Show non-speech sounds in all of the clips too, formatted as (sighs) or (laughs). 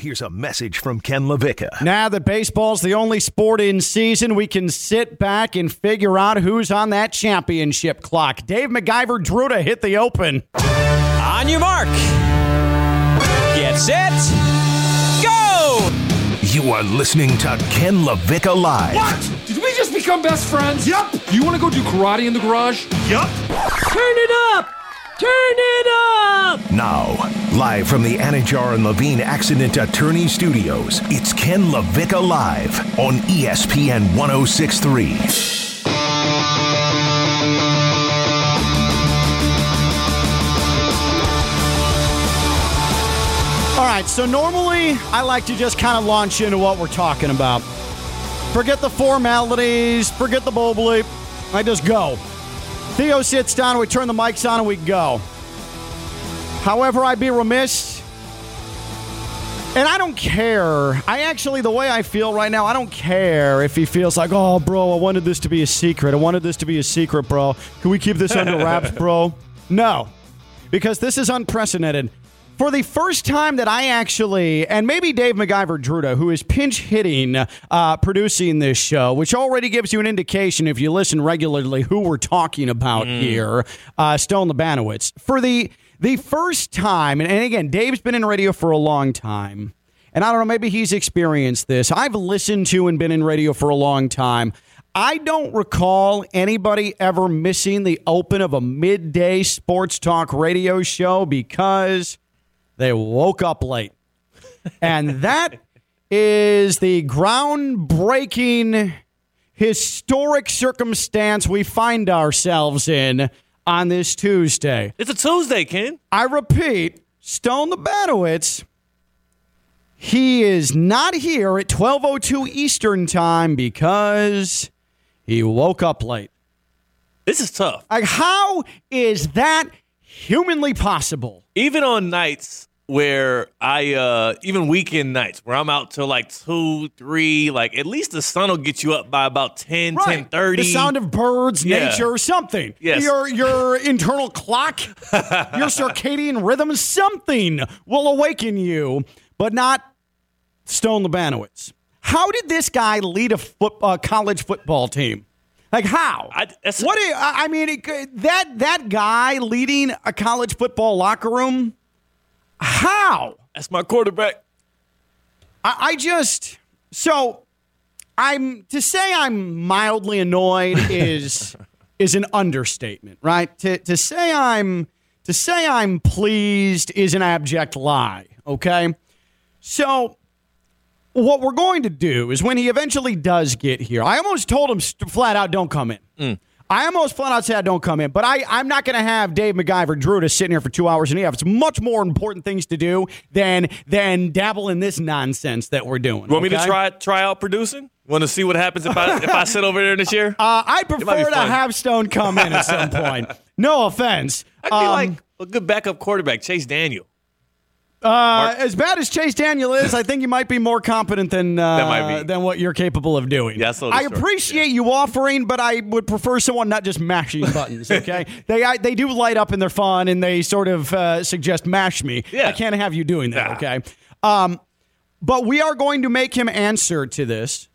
Here's a message from Ken LaVicka. Now that baseball's the only sport in season, we can sit back and figure out who's on that championship clock. Dave McIver drew to hit the open. On your mark. Get set. Go! You are listening to Ken LaVicka Live. What? Did we just become best friends? Yep. You want to go do karate in the garage? Yup. Turn it up! Turn it up! Now, live from the Anidjar and Levine Accident Attorney Studios, it's Ken LaVicka Live on ESPN 1063. All right, so normally I like to just kind of launch into what we're talking about. Forget the formalities, forget the bowl bleep. I just go. Theo sits down, we turn the mics on, and we go. However, I'd be remiss. And I don't care. I actually, the way I feel right now, I don't care if he feels like, oh, bro, I wanted this to be a secret. I wanted this to be a secret, bro. Can we keep this under (laughs) wraps, bro? No, because this is unprecedented. For the first time that I actually, and maybe Dave McIver Druda, who is pinch hitting, uh, producing this show, which already gives you an indication if you listen regularly who we're talking about here, uh, Stone Labanowitz. For the the first time, and, and again, Dave's been in radio for a long time, and I don't know, maybe he's experienced this. I've listened to and been in radio for a long time. I don't recall anybody ever missing the open of a midday sports talk radio show because they woke up late. And that is the groundbreaking, historic circumstance we find ourselves in on this Tuesday. It's a Tuesday, Ken. I repeat, Stone the Labanowitz, he is not here at 12:02 Eastern Time because he woke up late. This is tough. Like how is that humanly possible? Even on nights where I, uh even weekend nights where I'm out till like 2, 3, like at least the sun will get you up by about 10, 10 30. The sound of birds, Yeah. nature, something. Yes. Your your internal clock, (laughs) your circadian rhythm, something will awaken you, but not Stone Labanowitz. How did this guy lead a foot, uh, college football team? Like how? I- that's- what? i- I I mean, it, that that guy leading a college football locker room. How? That's my quarterback. I, I just so I'm to say I'm mildly annoyed is (laughs) is an understatement, right? To to say I'm to say I'm pleased is an abject lie. Okay, so what we're going to do is when he eventually does get here, I almost told him flat out, don't come in. Mm. I almost flat out said, don't come in. But I, I'm not going to have Dave McIver Drew to sitting here for two hours and a half. It's much more important things to do than than dabble in this nonsense that we're doing. You want me to try try out producing? Want to see what happens if I if I sit over there this year? (laughs) Uh, I prefer to have Stone come in at some point. (laughs) No offense. I could be Um, like a good backup quarterback, Chase Daniel. Uh, as bad as Chase Daniel is, I think you might be more competent than uh, (laughs) That might be. than what you're capable of doing. Yeah, I appreciate you offering, but I would prefer someone not just mashing (laughs) buttons. Okay, they I, they do light up and they're fun, and they sort of uh, suggest mash me. Yeah. I can't have you doing that. Nah. Okay, um, but we are going to make him answer to this,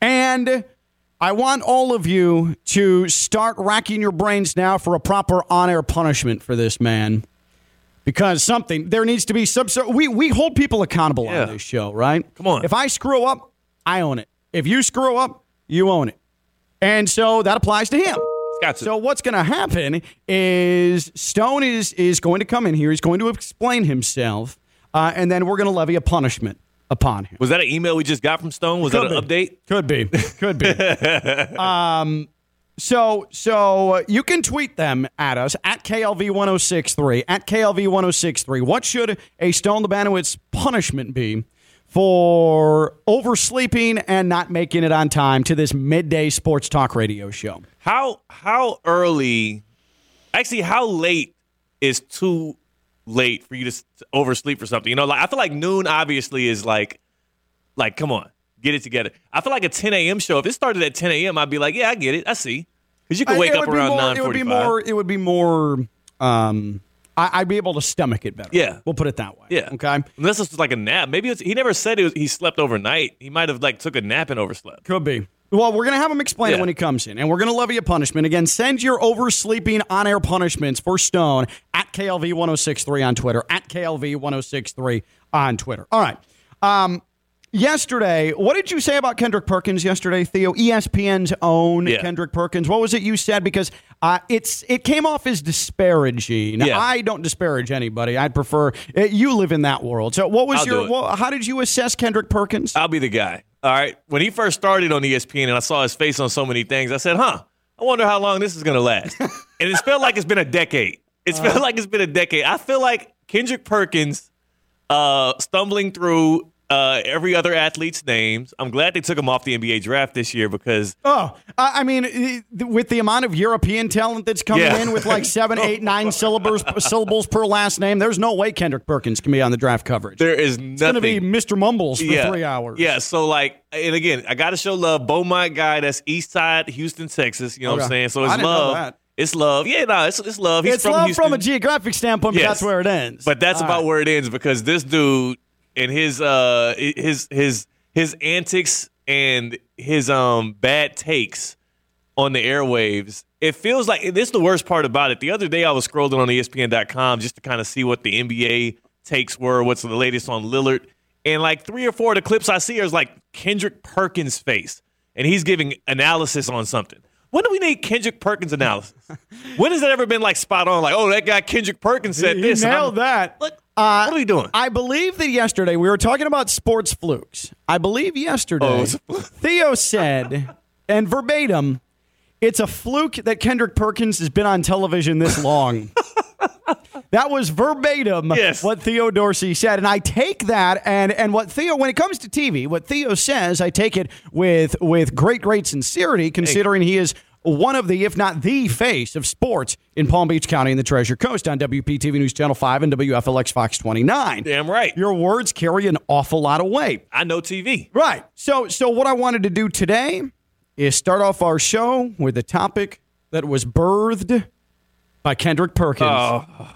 and. I want all of you to start racking your brains now for a proper on-air punishment for this man because something there needs to be some sort. We we hold people accountable Yeah. on this show, right? Come on. If I screw up, I own it. If you screw up, you own it, and so that applies to him. Got to. So what's going to happen is Stone is is going to come in here. He's going to explain himself, uh, and then we're going to levy a punishment upon him. Was that an email we just got from Stone? Was that an update? Could be. Could be. (laughs) um, so so uh, you can tweet them at us at KLV1063 at KLV1063. What should a Stone Labanowitz punishment be for oversleeping and not making it on time to this midday sports talk radio show? How how early? Actually, how late is too late for you to oversleep for something? You know, like I feel like noon obviously is like, like come on, get it together. I feel like a 10 a.m. show. If it started at 10 a.m., I'd be like, yeah, I get it, I see, because you can wake up around more- 9:45. It would be more. It would be more. Um, I, would be able to stomach it better. Yeah, we'll put it that way. Yeah. Okay. Unless it's like a nap. Maybe it's, he never said it was, he slept overnight. He might have like took a nap and overslept. Could be. Well, we're going to have him explain yeah. it when he comes in, and we're going to levy a punishment. Again, send your oversleeping on air punishments for Stone at KLV 1063 on Twitter, at KLV 1063 on Twitter. All right. Um, Yesterday, what did you say about Kendrick Perkins yesterday, Theo? ESPN's own yeah. Kendrick Perkins. What was it you said? Because uh, it's it came off as disparaging. Yeah. I don't disparage anybody. I'd prefer uh, you live in that world. So, what was I'll your? Well, how did you assess Kendrick Perkins? I'll be the guy. All right. When he first started on ESPN, and I saw his face on so many things, I said, "Huh, I wonder how long this is going to last." (laughs) and it's felt like it's been a decade. It's uh, felt like it's been a decade. I feel like Kendrick Perkins uh, stumbling through uh, every other athlete's names. I'm glad they took him off the NBA draft this year because. Oh, I mean, with the amount of European talent that's coming yeah. in with like seven, eight, (laughs) nine syllables syllables per last name, there's no way Kendrick Perkins can be on the draft coverage. There is nothing. It's going to be Mr. Mumbles for yeah. three hours. Yeah. So like, and again, I got to show love. Beaumont guy, that's East Side, Houston, Texas. You know okay. what I'm saying? So it's love. It's love. Yeah, no, it's, it's love. He's it's from love Houston. from a geographic standpoint, but yes. that's where it ends. But that's All about right. where it ends because this dude and his uh his his his antics and his um bad takes on the airwaves. It feels like this is the worst part about it. The other day I was scrolling on ESPN.com just to kind of see what the NBA takes were, what's the latest on Lillard, and like three or four of the clips I see are like Kendrick Perkins' face, and he's giving analysis on something. When do we need Kendrick Perkins analysis? (laughs) when has that ever been like spot on? Like, oh, that guy Kendrick Perkins said he this. Nailed that. What, uh, what are we doing? I believe that yesterday we were talking about sports flukes. I believe yesterday oh, (laughs) Theo said, and verbatim, it's a fluke that Kendrick Perkins has been on television this long. (laughs) that was verbatim yes. what Theo Dorsey said. And I take that and and what Theo when it comes to TV, what Theo says, I take it with with great, great sincerity, considering hey. he is one of the, if not the face of sports in Palm Beach County and the Treasure Coast on WPTV News Channel 5 and WFLX Fox 29. Damn right. Your words carry an awful lot of weight. I know TV. Right. So so what I wanted to do today is start off our show with a topic that was birthed by Kendrick Perkins. Oh.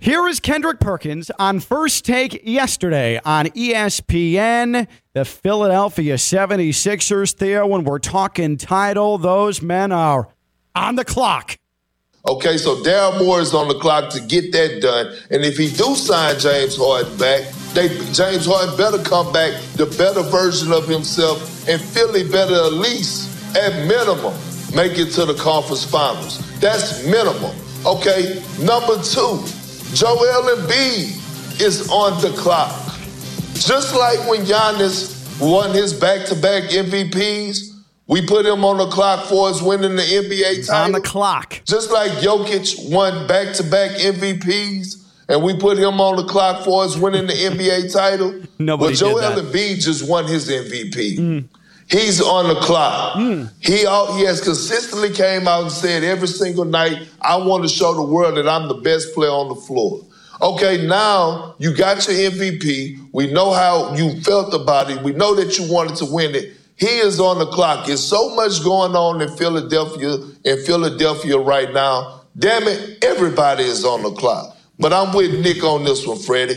Here is Kendrick Perkins on first take yesterday on ESPN. The Philadelphia 76ers, Theo, when we're talking title, those men are on the clock. Okay, so Daryl Morey is on the clock to get that done. And if he do sign James Harden back, they, James Harden better come back the better version of himself, and Philly better at least, at minimum, make it to the conference finals. That's minimum. Okay, number two, Joel Embiid is on the clock. Just like when Giannis won his back-to-back MVPs, we put him on the clock for us winning the NBA title. On the clock. Just like Jokic won back-to-back MVPs, and we put him on the clock for us winning the NBA title. (laughs) Nobody well, Joel did that. Embiid just won his MVP. Mm. He's on the clock. Mm. He he has consistently came out and said every single night, I want to show the world that I'm the best player on the floor. Okay, now you got your MVP. We know how you felt about it. We know that you wanted to win it. He is on the clock. There's so much going on in Philadelphia, in Philadelphia right now. Damn it, everybody is on the clock. But I'm with Nick on this one, Freddie.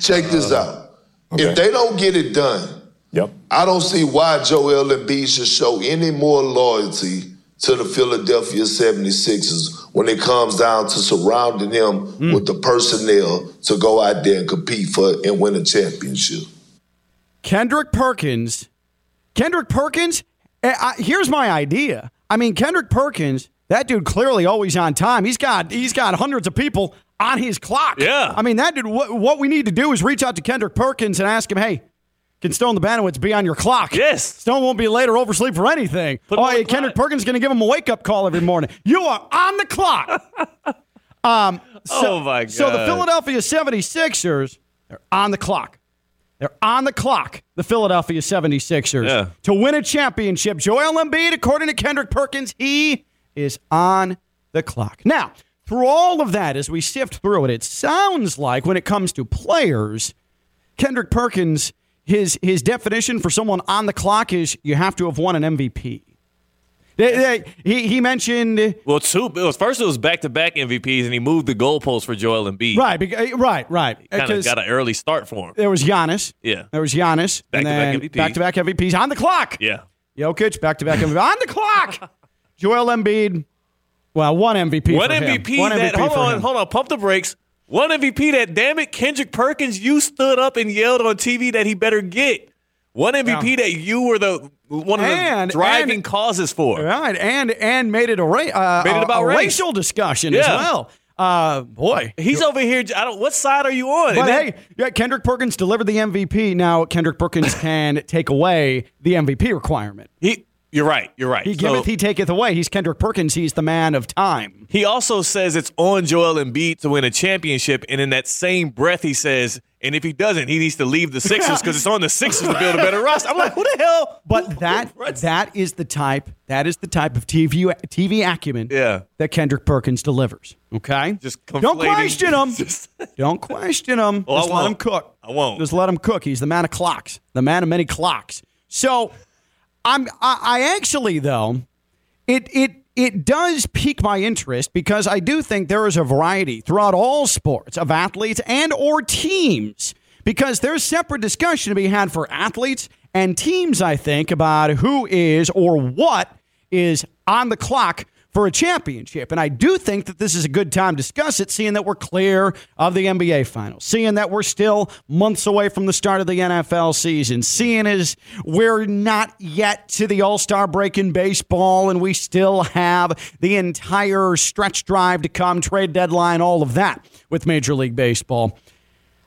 Check this out. Okay. If they don't get it done, Yep. I don't see why Joel Embiid should show any more loyalty to the Philadelphia 76ers when it comes down to surrounding him mm. with the personnel to go out there and compete for and win a championship. Kendrick Perkins. Kendrick Perkins, eh, I, here's my idea. I mean, Kendrick Perkins, that dude clearly always on time. He's got he's got hundreds of people on his clock. Yeah. I mean, that dude, what, what we need to do is reach out to Kendrick Perkins and ask him, hey, can Stone the Banowitz be on your clock? Yes. Stone won't be late or oversleep for anything. Put oh, hey, Kendrick Perkins is going to give him a wake up call every morning. You are on the clock. (laughs) um, so, oh, my God. So the Philadelphia 76ers, they're on the clock. They're on the clock, the Philadelphia 76ers, yeah. to win a championship. Joel Embiid, according to Kendrick Perkins, he is on the clock. Now, through all of that, as we sift through it, it sounds like when it comes to players, Kendrick Perkins his his definition for someone on the clock is you have to have won an MVP. They- they- he he mentioned Well, two. It was first. It was back to back MVPs, and he moved the goalposts for Joel Embiid. right, beca- eh, right, right. Kind of got an early start for him. there was Giannis. Yeah. There was Giannis. Back-to-back then MVP. Back-to-back MVPs on the clock. Yeah. Jokic, back-to-back MVP on the clock. (laughs) Joel Embiid. Well, one MVP. One for him. MVP. That hold on, him. hold on. Pump the brakes. One MVP that damn it, Kendrick Perkins, you stood up and yelled on TV that he better get. One MVP that you were the one of And- the driving and- causes for. Right, and and made it a, ra- uh, Made it about race. racial discussion as well. Uh, boy, He's over here. I don't. What side are you on? But hey, yeah, Kendrick Perkins delivered the MVP. Now Kendrick Perkins (laughs) can take away the MVP requirement. he. You're right. You're right. He So- giveth, he taketh away. He's Kendrick Perkins. He's the man of time. He also says it's on Joel Embiid to win a championship, and in that same breath, he says, and if he doesn't, he needs to leave the Sixers (laughs) because it's on the Sixers to build a better roster. I'm like, who the hell? But that (laughs) that is the type that is the type of TV TV acumen Yeah. that Kendrick Perkins delivers. Okay, Just don't question him. (laughs) Don't question him. Oh, I Just let him cook. I won't. Just let him cook. He's the man of clocks. The man of many clocks. So, I'm I, I actually though it it it does pique my interest because I do think there is a variety throughout all sports of athletes and or teams because there's separate discussion to be had for athletes and teams I think about who is or what is on the clock for a championship. And I do think that this is a good time to discuss it, seeing that we're clear of the NBA Finals, seeing that we're still months away from the start of the NFL season, seeing as we're not yet to the All Star break in baseball, and we still have the entire stretch drive to come, trade deadline, all of that with Major League Baseball.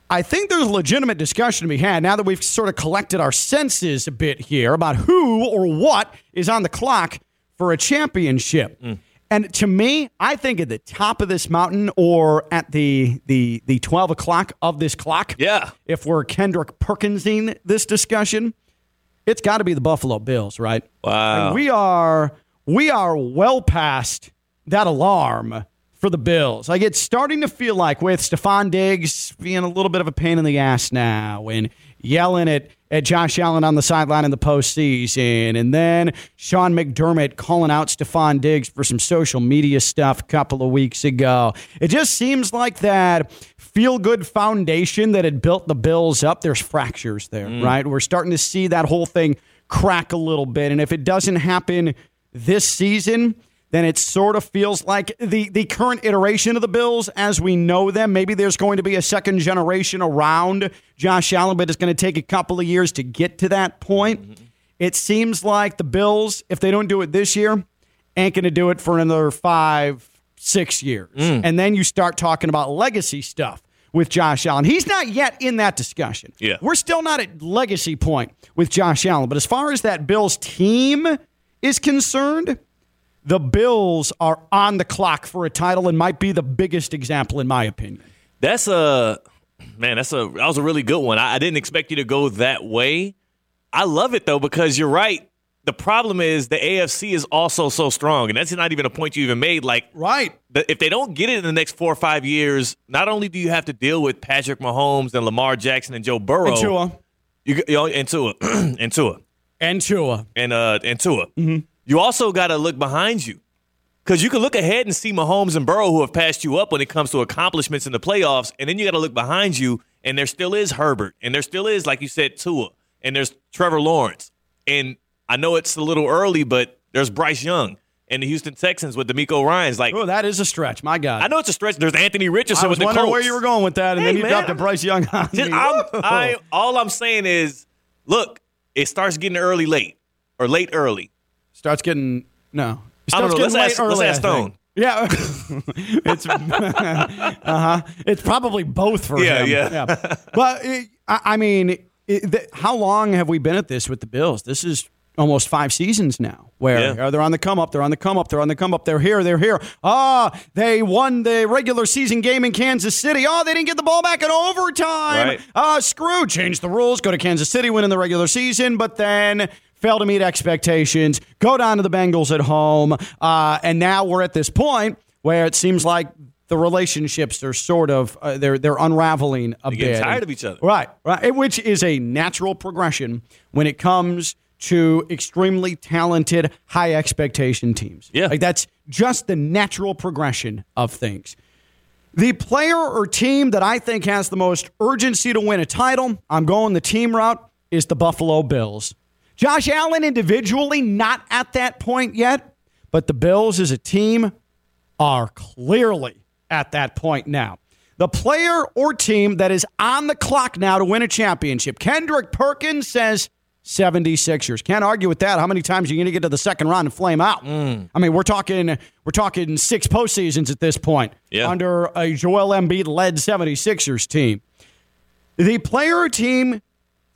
I think there's a legitimate discussion to be had now that we've sort of collected our senses a bit here about who or what is on the clock for a championship. And to me, I think at the top of this mountain or at the the the 12 o'clock of this clock, Yeah. if we're Kendrick Perkinsing this discussion, it's got to be the Buffalo Bills, right? Wow. And we are we are well past that alarm for the Bills. Like it's starting to feel like with Stefon Diggs being a little bit of a pain in the ass now and yelling at, at Josh Allen on the sideline in the postseason, and then Sean McDermott calling out Stefon Diggs for some social media stuff a couple of weeks ago. It just seems like that feel good foundation that had built the Bills up. There's fractures there, mm. right? We're starting to see that whole thing crack a little bit. And if it doesn't happen this season, then it sort of feels like the, the current iteration of the Bills as we know them. Maybe there's going to be a second generation around Josh Allen, but it's going to take a couple of years to get to that point. Mm-hmm. It seems like the Bills, if they don't do it this year, ain't going to do it for another five, six years. Mm. And then you start talking about legacy stuff with Josh Allen. He's not yet in that discussion. Yeah. We're still not at legacy point with Josh Allen. But as far as that Bills team is concerned, the Bills are on the clock for a title and might be the biggest example, in my opinion. That's a man. That's a that was a really good one. I, I didn't expect you to go that way. I love it though because you're right. The problem is the AFC is also so strong, and that's not even a point you even made. Like, Right. if they don't get it in the next four or five years, not only do you have to deal with Patrick Mahomes and Lamar Jackson and Joe Burrow, And Tua. you, you know, and Tua, (clears throat) and Tua, And Tua. and uh, and Tua. You also got to look behind you because you can look ahead and see Mahomes and Burrow who have passed you up when it comes to accomplishments in the playoffs, and then you got to look behind you, and there still is Herbert, and there still is, like you said, Tua, and there's Trevor Lawrence, and I know it's a little early, but there's Bryce Young and the Houston Texans with DeMeco Ryans. Like, Oh, that is a stretch. My God. I know it's a stretch. There's Anthony Richardson I was with the wondering Colts. where you were going with that, and Hey, then you man, dropped I'm- Bryce Young on Just- me. I'm- I, all I'm saying is, look, it starts getting early, late, or late, early. Starts getting no. It starts know. getting Let's late ask- let's early, ask I think. Yeah, (laughs) it's (laughs) uh huh. It's probably both for Yeah, him. yeah. But it, I, I mean, it, the, how long have we been at this with the Bills? This is almost five seasons now. Where Yeah. uh, they're on the come up, they're on the come up, they're on the come up. They're here, they're here. Ah, they won the regular season game in Kansas City. Oh, they didn't get the ball back in overtime. Right. Ah, screw. Change the rules. Go to Kansas City, win in the regular season, but then fail to meet expectations. Go down to the Bengals at home, uh, and now we're at this point where it seems like the relationships are sort of uh, they're they're unraveling a They're bit. tired of each other. Right, right. Which is a natural progression when it comes to extremely talented, high expectation teams. Yeah. Like that's just the natural progression of things. The player or team that I think has the most urgency to win a title, I'm going the team route, is the Buffalo Bills. Josh Allen individually not at that point yet, but the Bills as a team are clearly at that point now. The player or team that is on the clock now to win a championship. Kendrick Perkins says 76ers. Can't argue with that. How many times are you going to get to the second round and flame out? Mm. I mean, we're talking we're talking six postseasons at this point Yeah. under a Joel Embiid led 76ers team. The player or team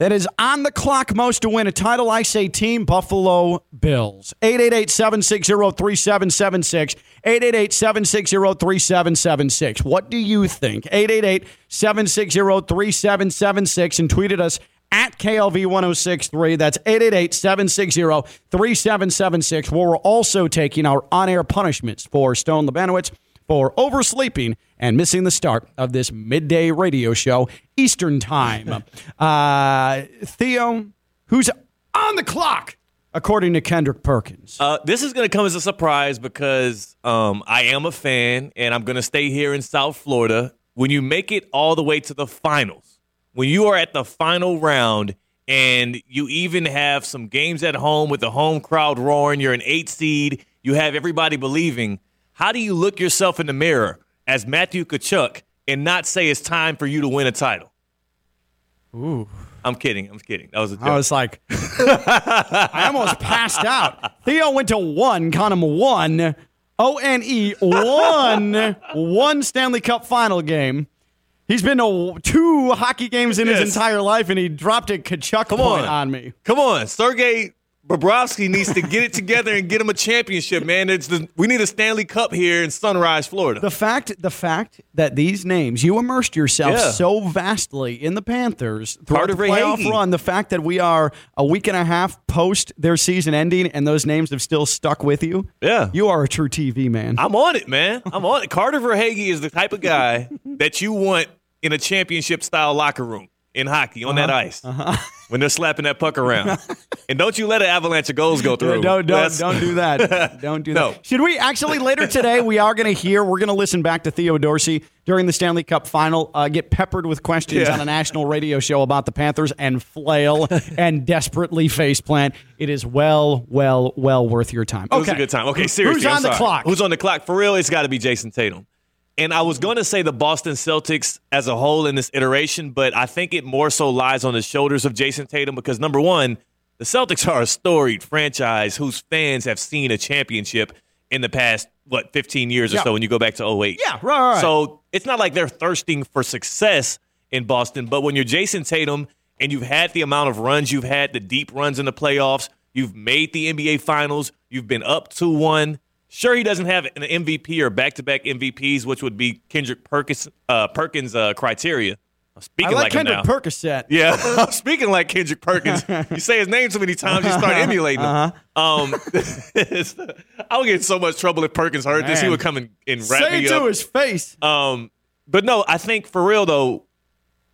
that is on the clock most to win a title, I say Team Buffalo Bills. 888-760-3776. 888-760-3776. What do you think? 888-760-3776 and tweeted us at KLV1063. That's 888-760-3776 where we're also taking our on-air punishments for Stone Labanowitz for oversleeping and missing the start of this midday radio show, Eastern Time. (laughs) uh, Theo, who's on the clock, according to Kendrick Perkins. Uh, this is going to come as a surprise because um, I am a fan and I'm going to stay here in South Florida. When you make it all the way to the finals, when you are at the final round and you even have some games at home with the home crowd roaring, you're an eight seed, you have everybody believing. How do you look yourself in the mirror as Matthew Tkachuk and not say it's time for you to win a title? Ooh. I'm kidding. I'm kidding. That was a joke. I was like, (laughs) I almost passed out. Theo went to one, count him one, O N E, one, one Stanley Cup final game. He's been to two hockey games in his entire life, and he dropped a Tkachuk Come point on. on me. Come on, Sergey Bobrovsky needs to get it together and get him a championship, man. It's the, we need a Stanley Cup here in Sunrise, Florida. The fact, the fact that these names, you immersed yourself Yeah. so vastly in the Panthers throughout Carter the playoff run. The fact that we are a week and a half post their season ending, and those names have still stuck with you. Yeah. you are a true TV man. I'm on it, man. I'm on it. Carter Verhaeghe is the type of guy (laughs) that you want in a championship style locker room in hockey on Uh-huh. that ice when they're slapping that puck around. (laughs) and don't you let an avalanche of goals go through. (laughs) don't don't That's- don't do that. (laughs) Don't do No. that. Should we actually later today? We are going to hear. We're going to listen back to Theo Dorsey during the Stanley Cup Final. Uh, get peppered with questions Yeah. on a national radio show about the Panthers and flail and desperately faceplant. It is well, well, well worth your time. It was a good time. Okay, seriously. Who's on the clock? Who's on the clock? For real, it's got to be Jayson Tatum. And I was mm-hmm. going to say the Boston Celtics as a whole in this iteration, but I think it more so lies on the shoulders of Jayson Tatum because number one, the Celtics are a storied franchise whose fans have seen a championship in the past, what, 15 years or Yeah. so when you go back to 08. Yeah, right, right, right. So it's not like they're thirsting for success in Boston, but when you're Jayson Tatum and you've had the amount of runs you've had, the deep runs in the playoffs, you've made the NBA Finals, you've been up 2 1. Sure, he doesn't have an MVP or back to back MVPs, which would be Kendrick Perkins, uh, Perkins' uh, criteria. I'm I speaking like like, him Kendrick. Percocet. Yeah, (laughs) I'm speaking like Kendrick Perkins. (laughs) You say his name so many times, you start emulating him. Um, (laughs) I would get in so much trouble if Perkins heard this. He would come and, and wrap Say me it up. to his face. Um, but no, I think for real though,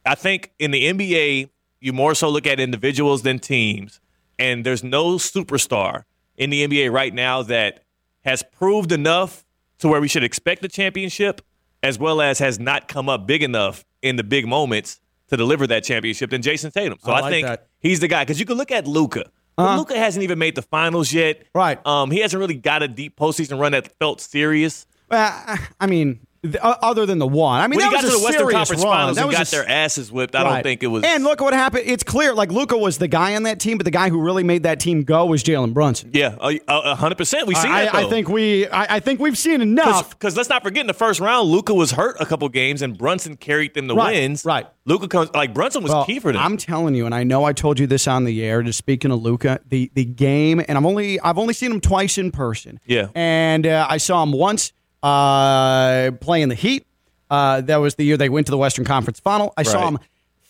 I think in the NBA you more so look at individuals than teams, and there's no superstar in the NBA right now that has proved enough to where we should expect the championship, as well as has not come up big enough in the big moments to deliver that championship than Jayson Tatum. So I I, think that. Uh-huh. he's the guy because you can look at Luka. Luka hasn't even made the finals yet. Right. Um, he hasn't really got a deep postseason run that felt serious. Uh, I mean, other than the one, I mean, when that was to a the Western serious Conference run. Finals That was got s- their asses whipped, I Right. don't think it was. And look what happened. It's clear, like Luka was the guy on that team, but the guy who really made that team go was Jalen Brunson. yeah, a a hundred percent. We see I, that. I though. think we, I, I think we've seen enough. because let's not forget in the first round, Luka was hurt a couple games and Brunson carried them to Right, wins. right. Luka comes like Brunson was Well, key for them. I'm telling you, and I know I told you this on the air. Just speaking of Luka, the the game, and I'm only I've only seen him twice in person. Yeah. and uh, I saw him once uh, playing the Heat. Uh, that was the year they went to the Western Conference Final. I saw him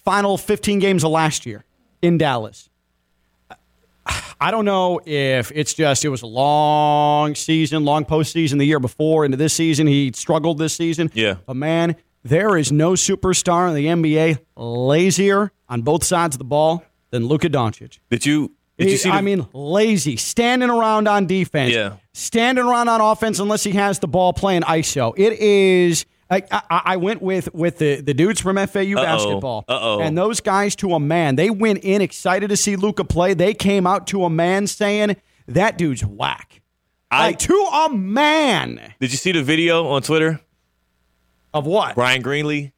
final 15 games of last year in Dallas. I don't know if it's just it was a long season, long postseason the year before. Into this season, he struggled this season. Yeah. but man, there is no superstar in the NBA lazier on both sides of the ball than Luka Doncic. Did you Did you see the- I mean, lazy, standing around on defense. Yeah. Standing around on offense unless he has the ball playing ISO. It is. I, I, I went with with the, the dudes from FAU basketball, Uh-oh. and those guys to a man. They went in excited to see Luka play. They came out to a man saying that dude's whack. I Like, to a man did you see the video on Twitter? of what? Bryan Greenlee.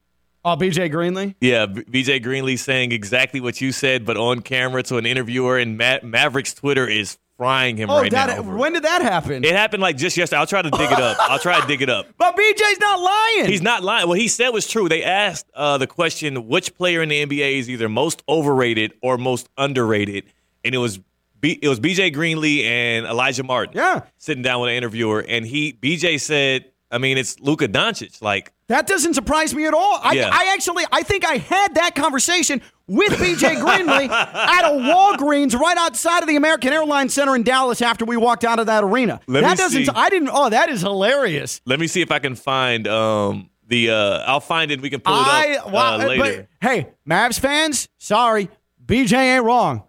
Oh, BJ Greenlee. Yeah, BJ Greenlee saying exactly what you said, but on camera to an interviewer, and Ma- Maverick's Twitter is frying him Oh, right that, now. over when did that happen? It happened like just yesterday. I'll try to dig it up. I'll try to dig it up. (laughs) but BJ's not lying. He's not lying. What he said was true. They asked uh, the question, which player in the NBA is either most overrated or most underrated, and it was B- it was BJ Greenlee and Alijah Martin. Yeah. sitting down with an interviewer, and he BJ said, I mean, it's Luka Doncic. Like, That doesn't surprise me at all. I, Yeah. I actually, I think I had that conversation with BJ Greenlee (laughs) at a Walgreens right outside of the American Airlines Center in Dallas after we walked out of that arena. Let that me doesn't. see. I didn't. Oh, that is hilarious. let me see if I can find um the. Uh, I'll find it. We can pull it I up wow, uh, but, later. hey, Mavs fans, sorry, BJ ain't wrong.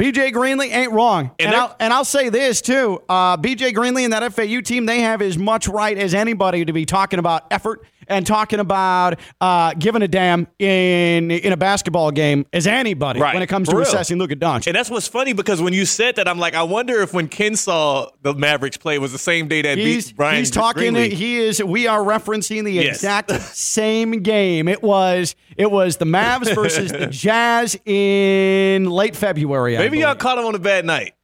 BJ Greenlee ain't wrong, And and, I'll, and I'll say this too: uh, BJ Greenlee and that FAU team, they have as much right as anybody to be talking about effort and talking about uh, giving a damn in in a basketball game as anybody Right. when it comes For to real. assessing Luka Doncic. And that's what's funny because when you said that, I'm like, I wonder if when Ken saw the Mavericks play was the same day that He's, beat Brian. he's talking. Greenlee. He is. We are referencing the Yes. exact (laughs) same game. It was. It was the Mavs versus the (laughs) Jazz in late February. Maybe y'all caught him on a bad night.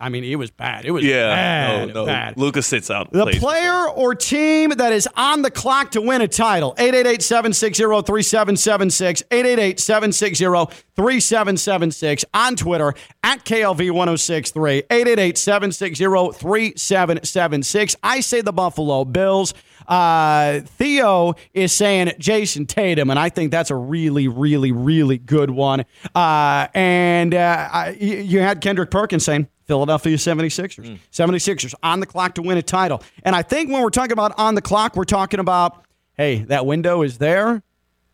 I mean, it was bad. It was Yeah, bad. no, no. bad. Lucas sits out. The plays. player or team that is on the clock to win a title. 888-760-3776. 888-760-3776 on Twitter at KLV1063. 888-760-3776. I say the Buffalo Bills. Uh, Theo is saying Jayson Tatum, and I think that's a really, really, really good one. Uh, and uh, I, you you had Kendrick Perkins saying Philadelphia 76ers. Hmm. 76ers on the clock to win a title. And I think when we're talking about on the clock, we're talking about, hey, that window is there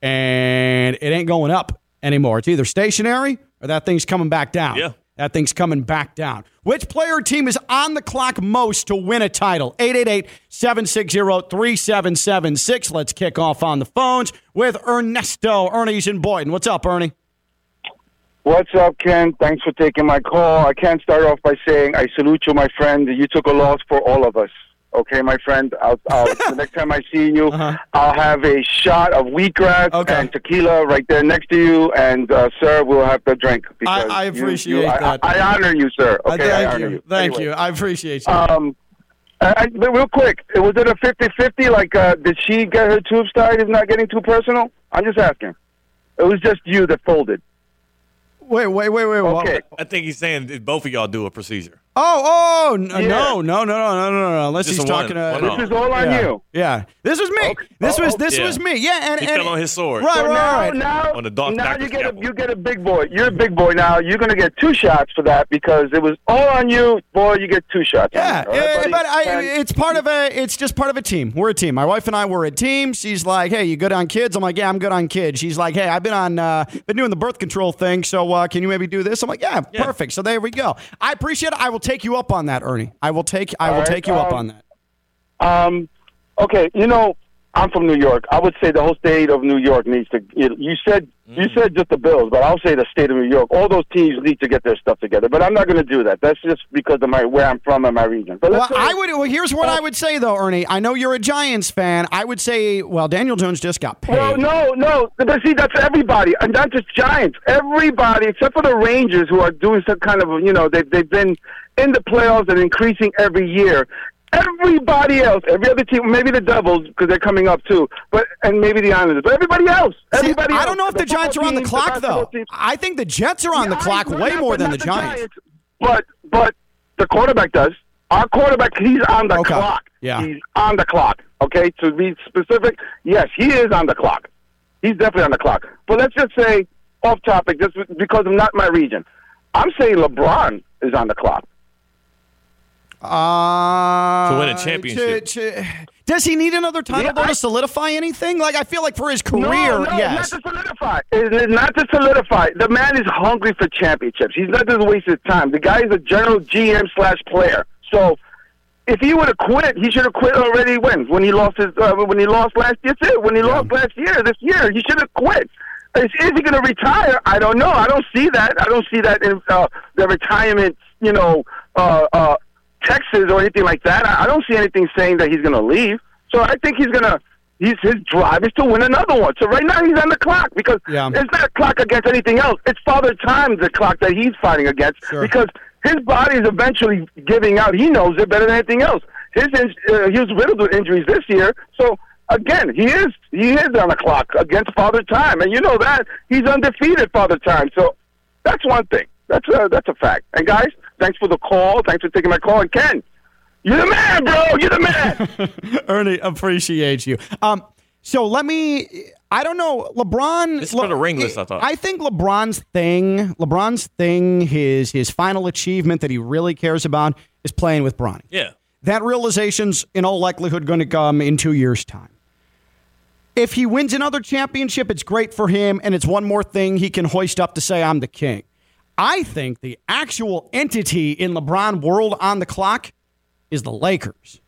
and it ain't going up anymore. It's either stationary or that thing's coming back down. Yeah. That thing's coming back down. Which player team is on the clock most to win a title? 888 760 3776. Let's kick off on the phones with Ernesto. Ernie's in Boynton. What's up, Ernie? What's up, Ken? Thanks for taking my call. I can't start off by saying I salute you, my friend. You took a loss for all of us. Okay, my friend. I'll, (laughs) I'll, the next time I see you, I'll have a shot of wheatgrass Uh-huh. Okay. and tequila right there next to you, and uh, sir, we'll have the drink. because I you- appreciate you- I- that. I, I honor you, sir. Okay, I thank honor you. you. Thank Anyway. you. I appreciate you. Um, I, I- but real quick, was it a 50-50? Like, uh, did she get her tubes tied? Is not getting too personal, I'm just asking. It was just you that folded. Wait, wait, wait, wait. what- Okay. I think he's saying that both of y'all do a procedure. Oh, oh, n- Yeah. no, no, no, no, no, no, no. Unless Just he's a one- talking. Uh, one. This is all on yeah. you. Yeah, this was me. Okay. This Oh, was this yeah. was me. Yeah, and He and fell on his sword. Right, So right, now, right. now, On the doc- now you get a, you get a big boy. You're a big boy now. You're gonna get two shots for that because it was all on you, boy. You get two shots. Yeah, it, all right, yeah, but I, it's part of a. It's just part of a team. We're a team. My wife and I were a team. She's like, "Hey, you good on kids?" I'm like, "Yeah, I'm good on kids." She's like, "Hey, I've been on, uh, been doing the birth control thing. So uh, can you maybe do this?" I'm like, "Yeah, Yeah. perfect." So there we go. I appreciate it. I will take you up on that, Ernie. I will take. I will All right, take you up um, on that. Um, okay, you know, I'm from New York. I would say the whole state of New York needs to. You, you said you said just the Bills, but I'll say the state of New York. All those teams need to get their stuff together. But I'm not going to do that. That's just because of my where I'm from and my region. But Well, let's I would. Well, here's what I would say though, Ernie. I know you're a Giants fan. I would say, well, Daniel Jones just got paid. Well, no, no. But see, that's everybody, and not just Giants. Everybody, except for the Rangers, who are doing some kind of, you know, they've they've been in the playoffs and increasing every year. Everybody else, every other team, maybe the Devils because they're coming up too, but and maybe the Islanders, but everybody else, See, everybody. I don't know if the, football Giants are on the teams, clock though. teams. I think the Jets are on the Yeah, clock way not- more than the Giants. But but the quarterback does. Our quarterback, he's on the Okay. clock. Yeah. He's on the clock. Okay, to be specific, yes, he is on the clock. He's definitely on the clock. But let's just say, off topic, just because of not my region, I'm saying LeBron is on the clock. Uh, To win a championship. to- to- Does he need another title Yeah, though I- to solidify anything? Like I feel like for his career, no, no, yes. not to solidify. It's not to solidify. The man is hungry for championships. He's not just wasting his time. The guy is a general GM slash player. So if he would have quit, he should have quit already. When when he lost his uh, when he lost last year, that's it. When he lost last year, this year, he should have quit. Is, is he going to retire? I don't know. I don't see that. I don't see that in uh, the retirement, you know, uh, uh, Texas or anything like that. I, I don't see anything saying that he's going to leave. So I think he's going to. He's, his drive is to win another one. So right now he's on the clock because Yeah. it's not a clock against anything else. It's Father Time, the clock that he's fighting against Sure. because his body is eventually giving out. He knows it better than anything else. His uh, he was riddled with injuries this year, so again he is he is on the clock against Father Time, and you know that he's undefeated Father Time. So that's one thing. That's a that's a fact. And guys, thanks for the call. Thanks for taking my call. And Ken, you're the man, bro. You're the man. (laughs) Ernie appreciate you. Um, so let me. I don't know. LeBron. This is for the ringless, I thought. I think LeBron's thing. LeBron's thing. His his final achievement that he really cares about is playing with Bronny. Yeah. That realization's in all likelihood going to come in two years' time. If he wins another championship, it's great for him, and it's one more thing he can hoist up to say, I'm the king. I think the actual entity in LeBron world on the clock is the Lakers.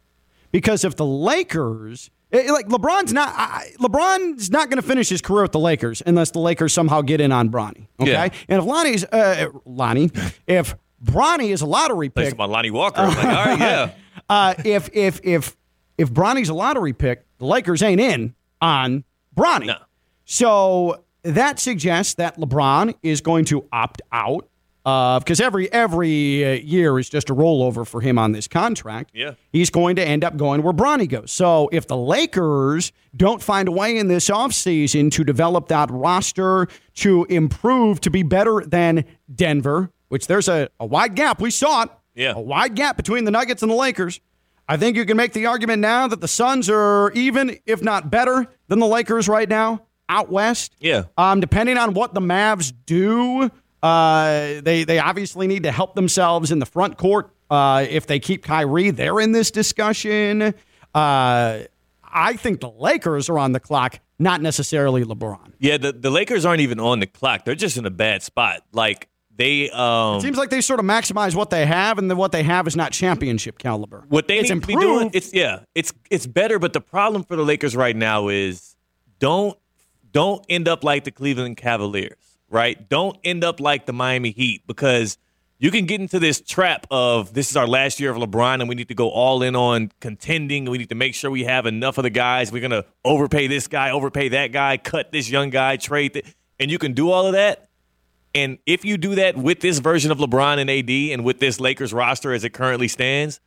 Because if the Lakers, eh, like LeBron's not, I- LeBron's not going to finish his career with the Lakers unless the Lakers somehow get in on Bronny. Okay, Yeah. and if Lonnie's, uh, Lonnie, (laughs) if Bronny is a lottery pick, about Lonnie Walker. I'm like, (laughs) all right, yeah. uh, if if if if Bronny's a lottery pick, the Lakers ain't in on Bronny. No. So that suggests that LeBron is going to opt out of because every every uh, year is just a rollover for him on this contract. Yeah. he's going to end up going where Bronny goes. So if the Lakers don't find a way in this offseason to develop that roster to improve to be better than Denver, which there's a, a wide gap. We saw it. Yeah. A wide gap between the Nuggets and the Lakers. I think you can make the argument now that the Suns are even, if not better, than the Lakers right now out west. Yeah. Um, depending on what the Mavs do, uh, they they obviously need to help themselves in the front court. Uh, if they keep Kyrie, they're in this discussion. Uh, I think the Lakers are on the clock, not necessarily LeBron. Yeah, the, the Lakers aren't even on the clock. They're just in a bad spot. Like they um Seems like they sort of maximize what they have, and then what they have is not championship caliber. what they it's need to be doing it's yeah, it's it's better, but the problem for the Lakers right now is don't don't end up like the Cleveland Cavaliers, right? Don't end up like the Miami Heat because you can get into this trap of this is our last year of LeBron and we need to go all in on contending. We need to make sure we have enough of the guys. We're going to overpay this guy, overpay that guy, cut this young guy, trade th- and you can do all of that. And if you do that with this version of LeBron and AD and with this Lakers roster as it currently stands,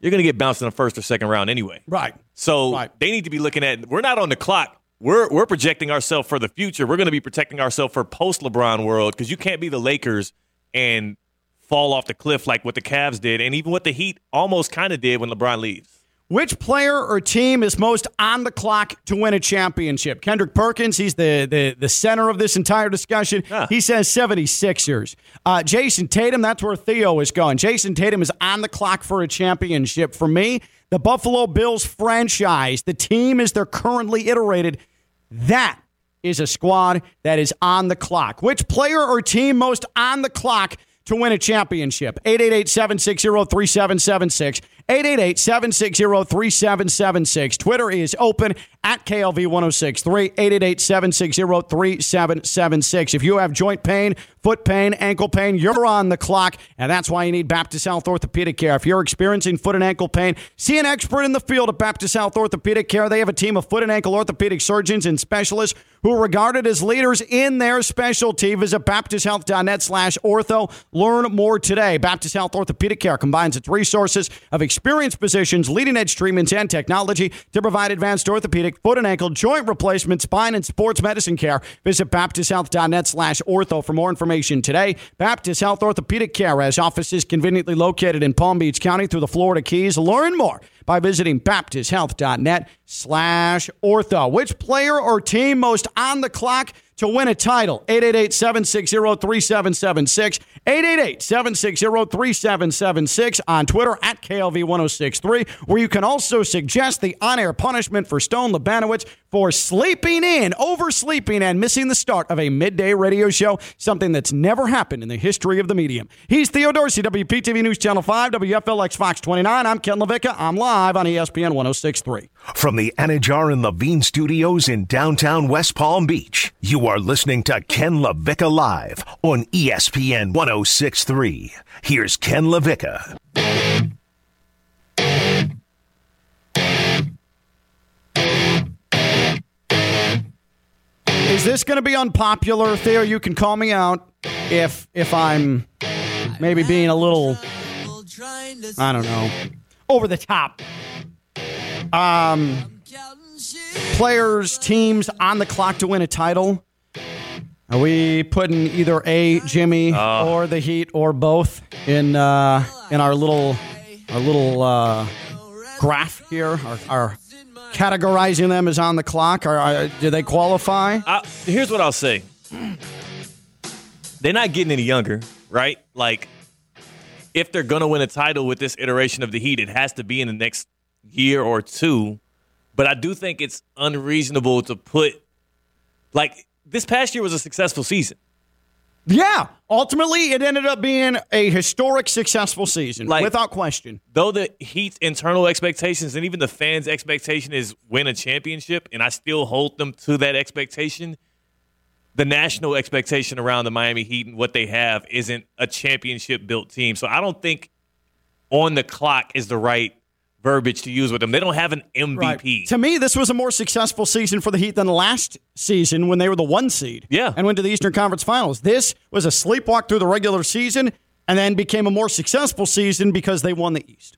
you're going to get bounced in the first or second round anyway. right. So Right. they need to be looking at. We're not on the clock. We're we're projecting ourselves for the future. We're going to be protecting ourselves for post LeBron world because you can't be the Lakers and fall off the cliff like what the Cavs did, and even what the Heat almost kind of did when LeBron leaves. Which player or team is most on the clock to win a championship? Kendrick Perkins, he's the the, the center of this entire discussion. Huh. He says 76ers. Uh, Jayson Tatum, that's where Theo is going. Jayson Tatum is on the clock for a championship. For me, the Buffalo Bills franchise, the team as they're currently iterated, that is a squad that is on the clock. Which player or team most on the clock to win a championship? 888-760-3776. 888-760-3776. Twitter is open at KLV1063. 888-760-3776. If you have joint pain, foot pain, ankle pain, you're on the clock, and that's why you need Baptist Health Orthopedic Care. If you're experiencing foot and ankle pain, see an expert in the field at Baptist Health Orthopedic Care. They have a team of foot and ankle orthopedic surgeons and specialists who are regarded as leaders in their specialty. Visit baptisthealth.net slash ortho. Learn more today. Baptist Health Orthopedic Care combines its resources of experienced physicians, leading edge treatments, and technology to provide advanced orthopedic, foot and ankle, joint replacement, spine, and sports medicine care. Visit baptisthealth.net slash ortho for more information today. Baptist Health Orthopedic Care has offices conveniently located in Palm Beach County through the Florida Keys. Learn more by visiting baptisthealth.net slash ortho. Which player or team most on the clock to win a title. 888 760 3776. 888 760 3776 on Twitter at KLV 1063, where you can also suggest the on air punishment for Stone Labanowitz for sleeping in, oversleeping, and missing the start of a midday radio show, something that's never happened in the history of the medium. He's Theo Dorsey, WPTV News Channel 5, WFLX Fox 29. I'm Ken LaVicka. I'm live on ESPN 1063. From the Anidjar and Levine studios in downtown West Palm Beach, you are listening to Ken LaVicka Live on ESPN 1063. Here's Ken LaVicka. Is this going to be unpopular, Theo? You can call me out if if I'm maybe being a little I don't know over the top. Um, players, teams on the clock to win a title. Are we putting either a Jimmy or the Heat or both in uh, in our little our little uh, graph here? Our, our categorizing them as on the clock. Are, are do they qualify? Here's what I'll say. They're not getting any younger, right? Like, if they're gonna win a title with this iteration of the Heat, it has to be in the next year or two. But I do think it's unreasonable to put like this past year was a successful season. Yeah. Ultimately, it ended up being a historic, successful season, Like- without question. Though the Heat's internal expectations and even the fans' expectation is win a championship, and I still hold them to that expectation. The national expectation around the Miami Heat and what they have isn't a championship built team. So I don't think on the clock is the right verbiage to use with them. They don't have an MVP. To me, this was a more successful season for the Heat than last season when they were the one seed. Yeah. And went to the Eastern Conference Finals. This was a sleepwalk through the regular season and then became a more successful season because they won the East.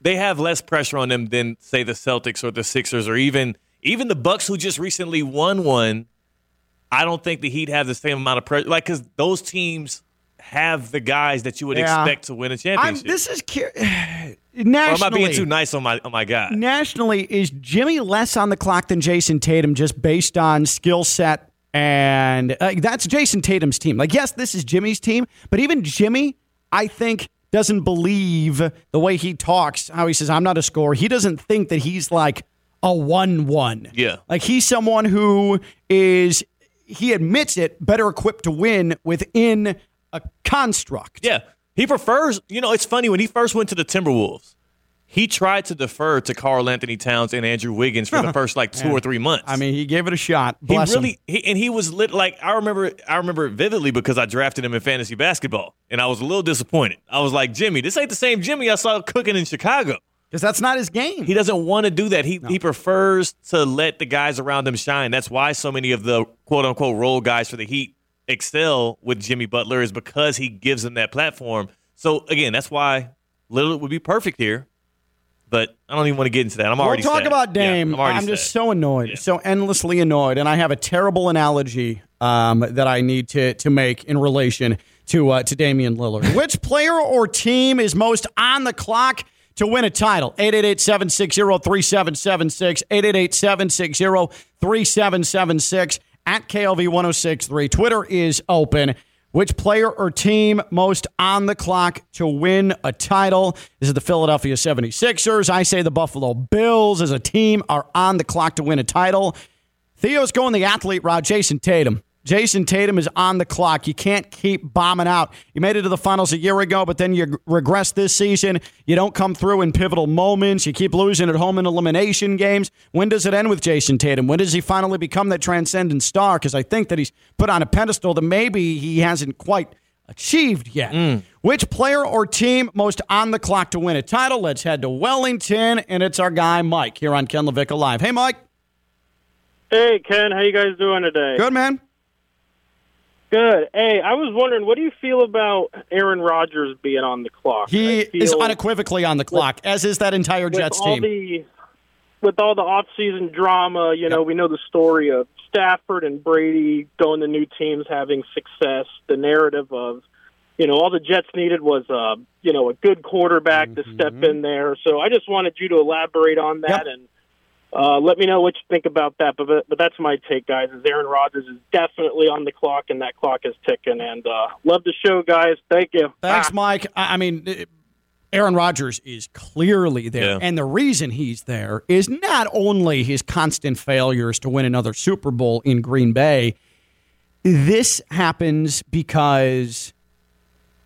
they have less pressure on them than say the Celtics or the Sixers or even even the Bucks who just recently won one. I don't think the Heat have the same amount of pressure, like because those teams have the guys that you would Yeah. expect to win a I'm, championship. this is cu- (sighs) or am I being too nice on my on my guy? nationally, is Jimmy less on the clock than Jayson Tatum just based on skill set? And uh, that's Jayson Tatum's team. Like, yes, this is Jimmy's team, but even Jimmy, I think, doesn't believe the way he talks, how he says, I'm not a scorer. He doesn't think that he's like a 1 1. Yeah. Like, he's someone who is, he admits it, better equipped to win within a construct. Yeah, he prefers. You know, it's funny when he first went to the Timberwolves. He tried to defer to Karl-Anthony Towns and Andrew Wiggins for the (laughs) first like two or three months. I mean, he gave it a shot. He Bless him. really he, and he was lit like I remember I remember it vividly because I drafted him in fantasy basketball and I was a little disappointed. I was like, Jimmy, this ain't the same Jimmy I saw cooking in Chicago. Because that's not his game. He doesn't want to do that. He he prefers to let the guys around him shine. That's why so many of the quote unquote role guys for the Heat excel with Jimmy Butler is because he gives them that platform. So again, that's why Lillard would be perfect here. But I don't even want to get into that. I'm already We'll talk sad. about Dame. Yeah, I'm, I'm just so annoyed, so endlessly annoyed, and I have a terrible analogy um, that I need to to make in relation to uh, to Damian Lillard. (laughs) Which player or team is most on the clock to win a title? 888-760-3776, 888-760-3776 at KLV 1063. Twitter is open. Which player or team most on the clock to win a title? This is the Philadelphia 76ers. I say the Buffalo Bills as a team are on the clock to win a title. Theo's going the athlete route. Jayson Tatum. Jayson Tatum is on the clock. You can't keep bombing out. You made it to the finals a year ago, but then you regress this season. You don't come through in pivotal moments. You keep losing at home in elimination games. When does it end with Jayson Tatum? When does he finally become that transcendent star? Because I think that he's put on a pedestal that maybe he hasn't quite achieved yet. Mm. Which player or team most on the clock to win a title? Let's head to Wellington, and it's our guy Mike here on Ken LaVicka Live. Hey, Mike. Hey, Ken, how you guys doing today? Good, man. Good. Hey, I was wondering, what do you feel about Aaron Rodgers being on the clock? He is unequivocally on the clock, as is that entire with Jets team. the with all the off-season drama. You know, we know the story of Stafford and Brady going to new teams, having success. The narrative of you know all the Jets needed was uh, you know a good quarterback to step in there. So I just wanted you to elaborate on that Mm-hmm. Yep. and Uh, let me know what you think about that. But, but but that's my take, guys. Is Aaron Rodgers is definitely on the clock, and that clock is ticking. And uh, love the show, guys. Thank you. Thanks, Ah. Mike. I I mean, Aaron Rodgers is clearly there. Yeah. And the reason he's there is not only his constant failures to win another Super Bowl in Green Bay, this happens because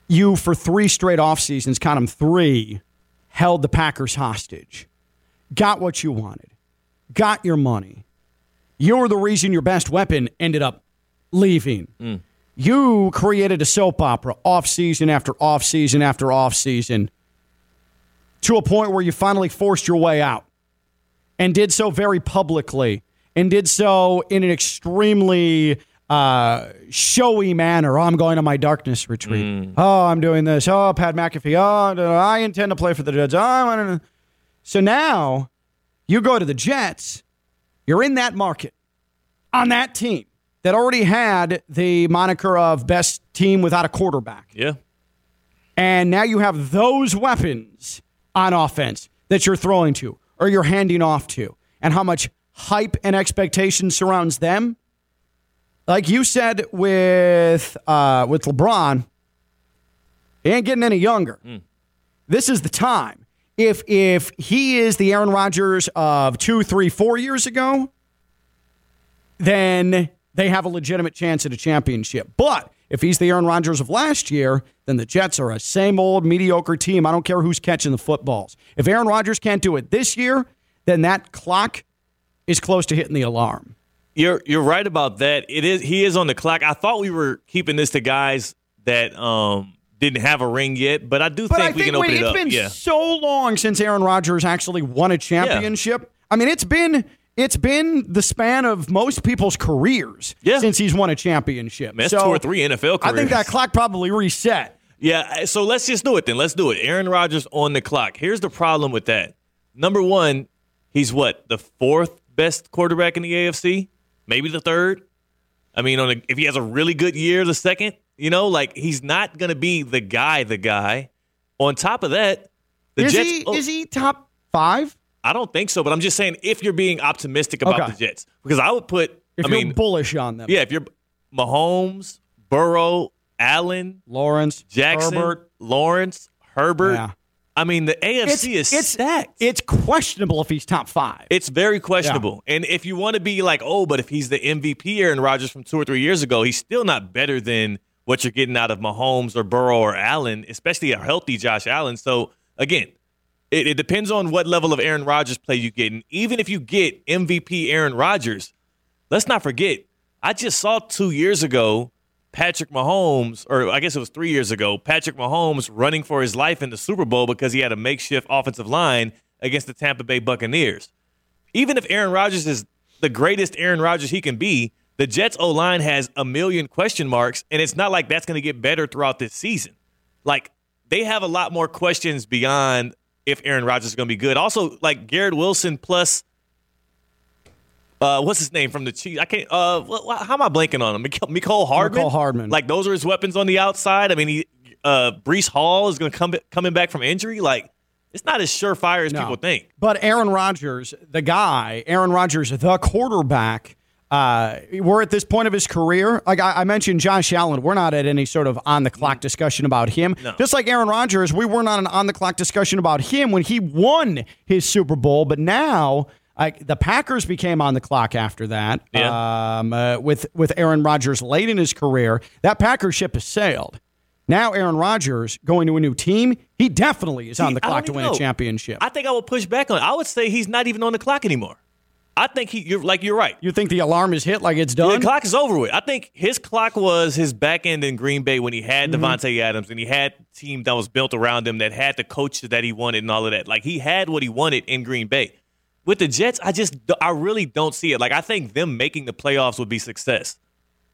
you, for three straight off seasons, count them three, held the Packers hostage, got what you wanted, got your money. You're the reason your best weapon ended up leaving. You created a soap opera off season after off season after off season to a point where you finally forced your way out and did so very publicly and did so in an extremely uh, showy manner. Oh, I'm going to my darkness retreat. Oh, I'm doing this. Oh, Pat McAfee. Oh, I intend to play for the Jets. Oh, so now you go to the Jets. You're in that market on that team that already had the moniker of best team without a quarterback. Yeah. And now you have those weapons on offense that you're throwing to or you're handing off to, and how much hype and expectation surrounds them. Like you said with uh, with LeBron, he ain't getting any younger. This is the time. If if he is the Aaron Rodgers of two, three, four years ago, then they have a legitimate chance at a championship. But if he's the Aaron Rodgers of last year, then the Jets are a same old mediocre team. I don't care who's catching the footballs. If Aaron Rodgers can't do it this year, then that clock is close to hitting the alarm. You're you're right about that. It is he is on the clock. I thought we were keeping this to guys that um didn't have a ring yet, but I do But think I we think can open it it's up. been yeah. so long since Aaron Rodgers actually won a championship. I mean, it's been it's been the span of most people's careers Yeah. since he's won a championship. That's So, two or three NFL I think that clock probably reset. Yeah, so let's just do it then. Let's do it. Aaron Rodgers on the clock. Here's the problem with that. Number one, he's what the fourth best quarterback in the AFC, maybe the third. I mean, on a, if he has a really good year, the second. You know, like he's not going to be the guy. The guy. On top of that, the is Jets. he oh, is he top five? I don't think so, but I'm just saying if you're being optimistic about Okay. the Jets, because I would put. If I you're mean, bullish on them, yeah, if you're Mahomes, Burrow, Allen, Lawrence, Jackson, Herbert. Lawrence, Herbert. Yeah. I mean, the AFC is stacked. It's questionable if he's top five. It's very questionable. And if you want to be like, oh, but if he's the MVP Aaron Rodgers from two or three years ago, he's still not better than what you're getting out of Mahomes or Burrow or Allen, especially a healthy Josh Allen. So again, it, it depends on what level of Aaron Rodgers play you get. And even if you get MVP Aaron Rodgers, let's not forget, I just saw two years ago Patrick Mahomes, or I guess it was three years ago, Patrick Mahomes running for his life in the Super Bowl because he had a makeshift offensive line against the Tampa Bay Buccaneers. Even if Aaron Rodgers is the greatest Aaron Rodgers he can be, the Jets O line has a million question marks, and it's not like that's going to get better throughout this season. Like they have a lot more questions beyond if Aaron Rodgers is going to be good. Also, like Garrett Wilson plus uh, what's his name from the Chiefs? I can't. Uh, how am I blanking on him? Nicole Hardman. Mecole Hardman. Like those are his weapons on the outside. I mean, he, uh, Breece Hall is going to come coming back from injury. Like it's not as surefire as No. people think. But Aaron Rodgers, the guy, Aaron Rodgers, the quarterback, uh, we're at this point of his career. Like I, I mentioned, Josh Allen, we're not at any sort of on the clock discussion about him. No. Just like Aaron Rodgers, we weren't on an on the clock discussion about him when he won his Super Bowl. But now, like the Packers became on the clock after that. Yeah. Um, uh, with with Aaron Rodgers late in his career, that Packers ship has sailed. Now Aaron Rodgers going to a new team, he definitely is on the clock to win a championship. I think I would push back on. it. I would say he's not even on the clock anymore. I think he. You're like you're right. You think the alarm is hit like it's done. The clock is over with. I think his clock was his back end in Green Bay when he had Mm-hmm. Davante Adams and he had a team that was built around him that had the coach that he wanted and all of that. Like he had what he wanted in Green Bay. With the Jets, I just I really don't see it. Like I think them making the playoffs would be success.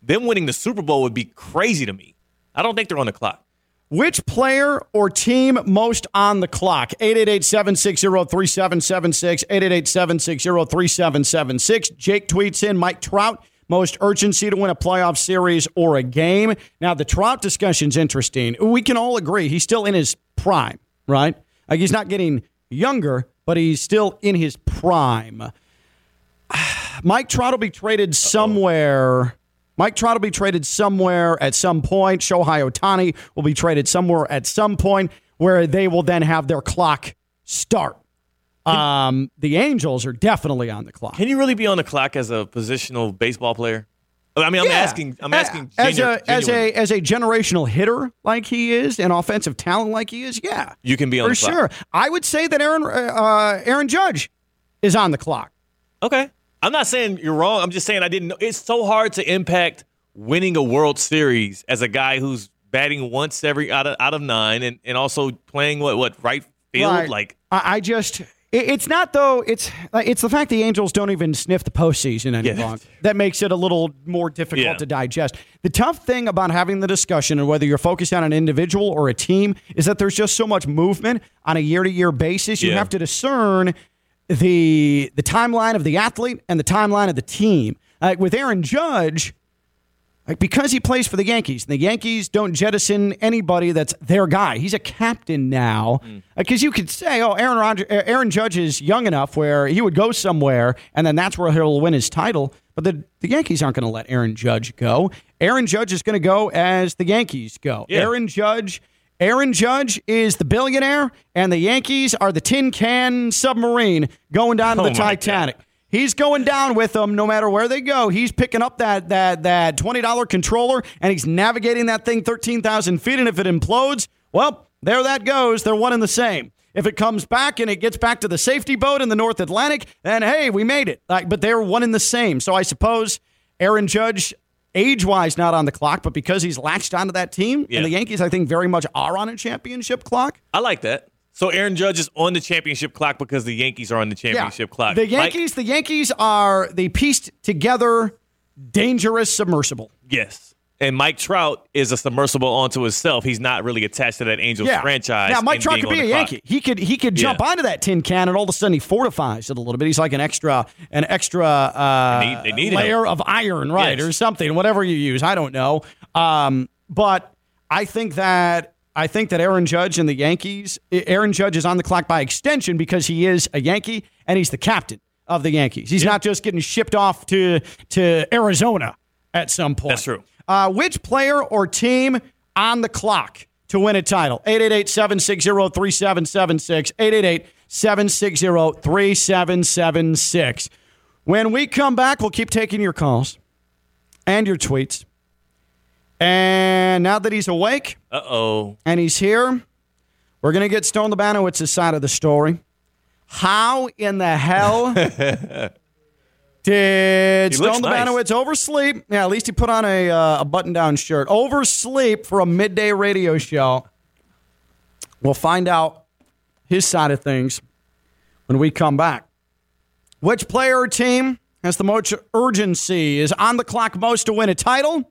Them winning the Super Bowl would be crazy to me. I don't think they're on the clock. Which player or team most on the clock? 888-760-3776, 888-760-3776. Jake tweets in Mike Trout, most urgency to win a playoff series or a game. Now, the Trout discussion's interesting. We can all agree he's still in his prime, right? Like he's not getting younger, but he's still in his prime. (sighs) Mike Trout will be traded somewhere. Mike Trout will be traded somewhere at some point. Shohei Ohtani will be traded somewhere at some point where they will then have their clock start. Um, the Angels are definitely on the clock. Can you really be on the clock as a positional baseball player? I mean, I'm Yeah. asking. I'm asking. as genu- a as a as a generational hitter like he is, and offensive talent like he is. Yeah, You can be on for the clock. sure. I would say that Aaron uh, Aaron Judge is on the clock. Okay. I'm not saying you're wrong. I'm just saying I didn't know. It's so hard to impact winning a World Series as a guy who's batting once every out of out of nine and, and also playing what what right field Right. like I, I just. it- It's not though. It's it's the fact the Angels don't even sniff the postseason any Yeah. longer that makes it a little more difficult Yeah. to digest. The tough thing about having the discussion and whether you're focused on an individual or a team is that there's just so much movement on a year to year basis. You Yeah. have to discern the the timeline of the athlete and the timeline of the team. Like with Aaron Judge, like because he plays for the Yankees, and the Yankees don't jettison anybody that's their guy. He's a captain now. Mm. Because you could say, oh, Aaron Rodger, Aaron Judge is young enough where he would go somewhere and then that's where he'll win his title. But the, the Yankees aren't going to let Aaron Judge go. Aaron Judge is going to go as the Yankees go. Yeah. Aaron Judge. Aaron Judge is the billionaire, and the Yankees are the tin can submarine going down to Oh the my God. Titanic. He's going down with them no matter where they go. He's picking up that that that twenty dollar controller and he's navigating that thing thirteen thousand feet. And if it implodes, well, there that goes. They're one and the same. If it comes back and it gets back to the safety boat in the North Atlantic, then hey, we made it. Like, but they're one and the same. So I suppose Aaron Judge, age wise, not on the clock, but because he's latched onto that team, Yeah. and the Yankees, I think, very much are on a championship clock. I like that. So Aaron Judge is on the championship clock because the Yankees are on the championship clock. The Yankees, the Yankees are the pieced together dangerous submersible. yes. And Mike Trout is a submersible onto himself. He's not really attached to that Angels Yeah, franchise. Now, Mike Trout could be a clock. Yankee. He could he could jump Yeah. onto that tin can, and all of a sudden he fortifies it a little bit. He's like an extra an extra uh, They need- they layer him. of iron, right, Yes. or something, whatever you use. I don't know. Um, but I think that. I think that Aaron Judge and the Yankees, Aaron Judge is on the clock by extension because he is a Yankee and he's the captain of the Yankees. He's not just getting shipped off to to Arizona at some point. That's true. Uh, which player or team on the clock to win a title? 888-760-3776. 888-760-3776. When we come back, we'll keep taking your calls and your tweets. And now that he's awake Uh oh. and he's here, we're going to get Stone Labanowitz's side of the story. How in the hell (laughs) did He Stone nice. Labanowitz oversleep? Yeah, at least he put on a, uh, a button down shirt. Oversleep for a midday radio show. We'll find out his side of things when we come back. Which player or team has the most urgency, is on the clock most to win a title?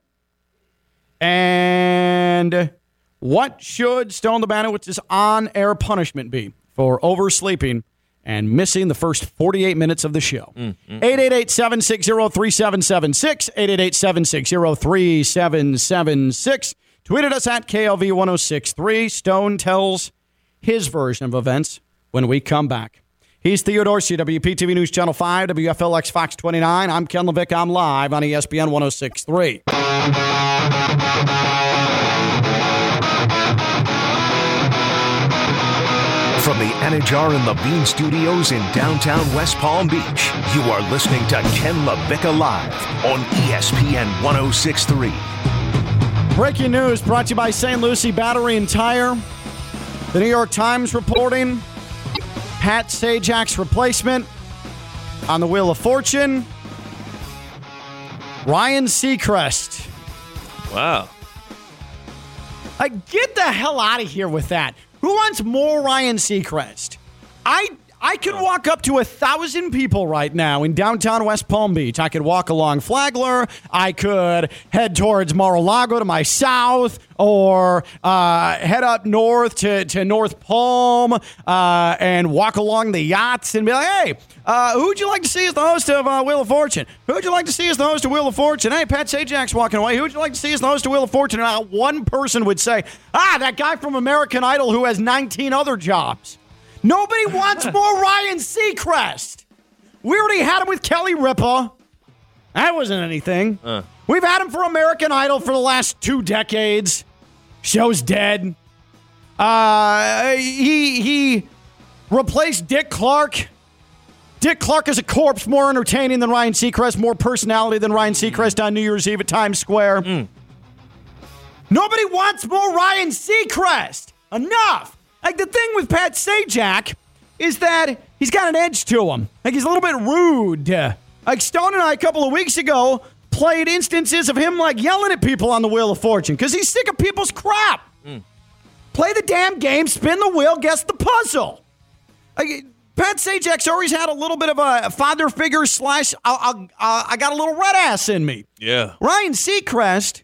And what should Stone Labanowitz's on air punishment be for oversleeping and missing the first 48 minutes of the show? 888 760 3776. 888 760 3776. Tweeted us at KLV 1063. Stone tells his version of events when we come back. He's Theo Dorsey WPTV News Channel 5, WFLX Fox 29. I'm Ken LaVicka. I'm live on ESPN 1063. From the Anidjar and Levine Studios in downtown West Palm Beach, you are listening to Ken LaVicka Live on ESPN 1063. Breaking news brought to you by St. Lucie Battery and Tire. The New York Times reporting Pat Sajak's replacement on the Wheel of Fortune. Ryan Seacrest. Wow. Like, get the hell out of here with that. Who wants more Ryan Seacrest? I I could walk up to a thousand people right now in downtown West Palm Beach. I could walk along Flagler. I could head towards Mar-a-Lago to my south, or uh, head up north to, to North Palm uh, and walk along the yachts and be like, "Hey, uh, who'd you like to see as the host of uh, Wheel of Fortune? Who'd you like to see as the host of Wheel of Fortune? Hey, Pat Sajak's walking away. Who'd you like to see as the host of Wheel of Fortune?" And one person would say, "Ah, that guy from American Idol who has 19 other jobs." Nobody wants (laughs) more Ryan Seacrest. We already had him with Kelly Ripa. That wasn't anything. We've had him for American Idol for the last two decades. Show's dead. Uh, he he replaced Dick Clark. Dick Clark is a corpse, more entertaining than Ryan Seacrest, more personality than Ryan Seacrest on New Year's Eve at Times Square. Nobody wants more Ryan Seacrest. Enough. Like the thing with Pat Sajak is that he's got an edge to him. Like he's a little bit rude. Like Stone and I a couple of weeks ago played instances of him like yelling at people on the Wheel of Fortune because he's sick of people's crap. Play the damn game, spin the wheel, guess the puzzle. Like, Pat Sajak's always had a little bit of a father figure slash. I'll, uh, I got a little red ass in me. Yeah. Ryan Seacrest,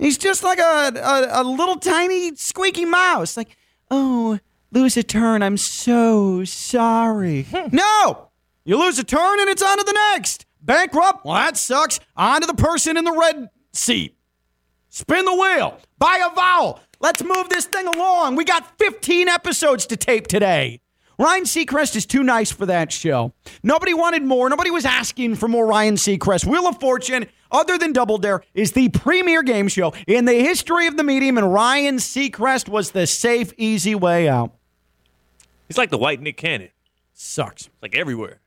he's just like a, a, a little tiny squeaky mouse. Like, oh, lose a turn. I'm so sorry. Hmm. no, you lose a turn and it's on to the next. Bankrupt? Well, that sucks. On to the person in the red seat. Spin the wheel. Buy a vowel. Let's move this thing along. We got 15 episodes to tape today. Ryan Seacrest is too nice for that show. Nobody wanted more. Nobody was asking for more Ryan Seacrest. Wheel of Fortune, other than Double Dare, is the premier game show in the history of the medium, and Ryan Seacrest was the safe, easy way out. He's like the white Nick Cannon. Sucks. Like everywhere.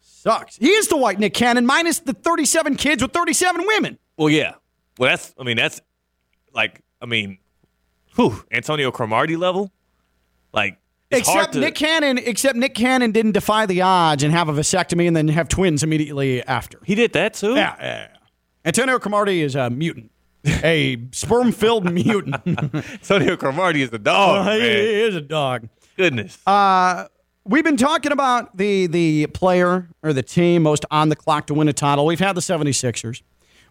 Sucks. He is the white Nick Cannon, minus the 37 kids with 37 women. Well, yeah. Well, that's. I mean, that's like. I mean, whew, Antonio Cromartie level. Like, it's Except to. Nick Cannon, except Nick Cannon didn't defy the odds and have a vasectomy and then have twins immediately after. he did that too. Yeah, yeah, yeah. Antonio Cromartie is a mutant, a sperm-filled (laughs) mutant. Antonio Cromartie is the dog. Oh, he man. is a dog. Goodness. Uh, we've been talking about the the player or the team most on the clock to win a title. We've had the 76ers.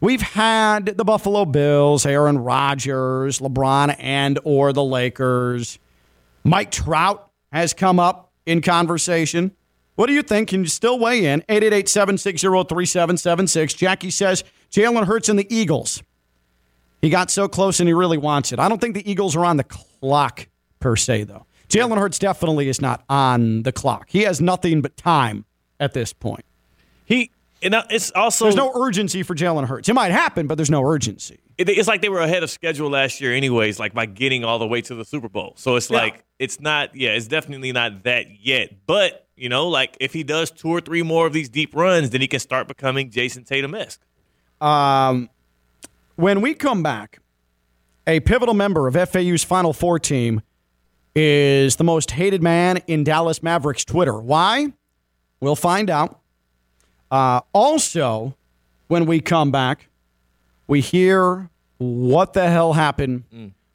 We've had the Buffalo Bills, Aaron Rodgers, LeBron and or the Lakers. Mike Trout has come up in conversation. What do you think? Can you still weigh in? 888-760-3776. Jackie says Jalen Hurts and the Eagles. He got so close and he really wants it. I don't think the Eagles are on the clock per se, though. Jalen Hurts definitely is not on the clock. He has nothing but time at this point. he. And it's also. There's no urgency for Jalen Hurts. It might happen, but there's no urgency. It- it's like they were ahead of schedule last year, anyways. Like by getting all the way to the Super Bowl. So it's Yeah. like it's not. Yeah, it's definitely not that yet. But you know, like if he does two or three more of these deep runs, then he can start becoming Jayson Tatum esque. When we come back, a pivotal member of FAU's Final Four team is the most hated man in Dallas Mavericks Twitter. Why? We'll find out. Uh, also, when we come back, we hear what the hell happened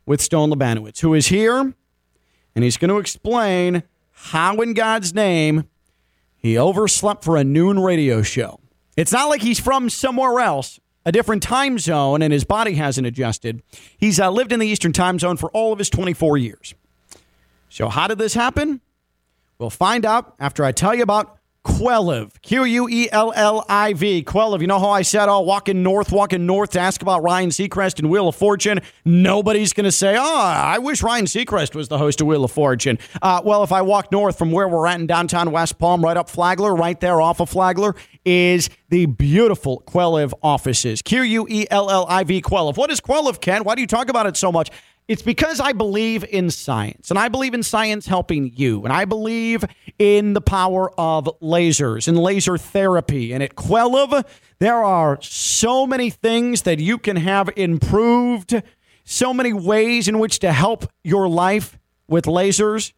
with Stone Labanowitz, who is here, and he's going to explain how, in God's name, he overslept for a noon radio show. It's not like he's from somewhere else, a different time zone, and his body hasn't adjusted. He's uh, lived in the Eastern time zone for all of his 24 years. So, how did this happen? We'll find out after I tell you about Quelliv. Q U E L L I V. Quelliv. You know how I said, oh, walking north, walking north to ask about Ryan Seacrest and Wheel of Fortune? Nobody's going to say, oh, I wish Ryan Seacrest was the host of Wheel of Fortune. Uh, well, if I walk north from where we're at in downtown West Palm, right up Flagler, right there off of Flagler, is the beautiful Quelliv offices. Q U E L L I V Quelliv. What is Quelliv, Ken? Why do you talk about it so much? It's because I believe in science, and I believe in science helping you, and I believe in the power of lasers and laser therapy. And at Quelliv, there are so many things that you can have improved, so many ways in which to help your life with lasers.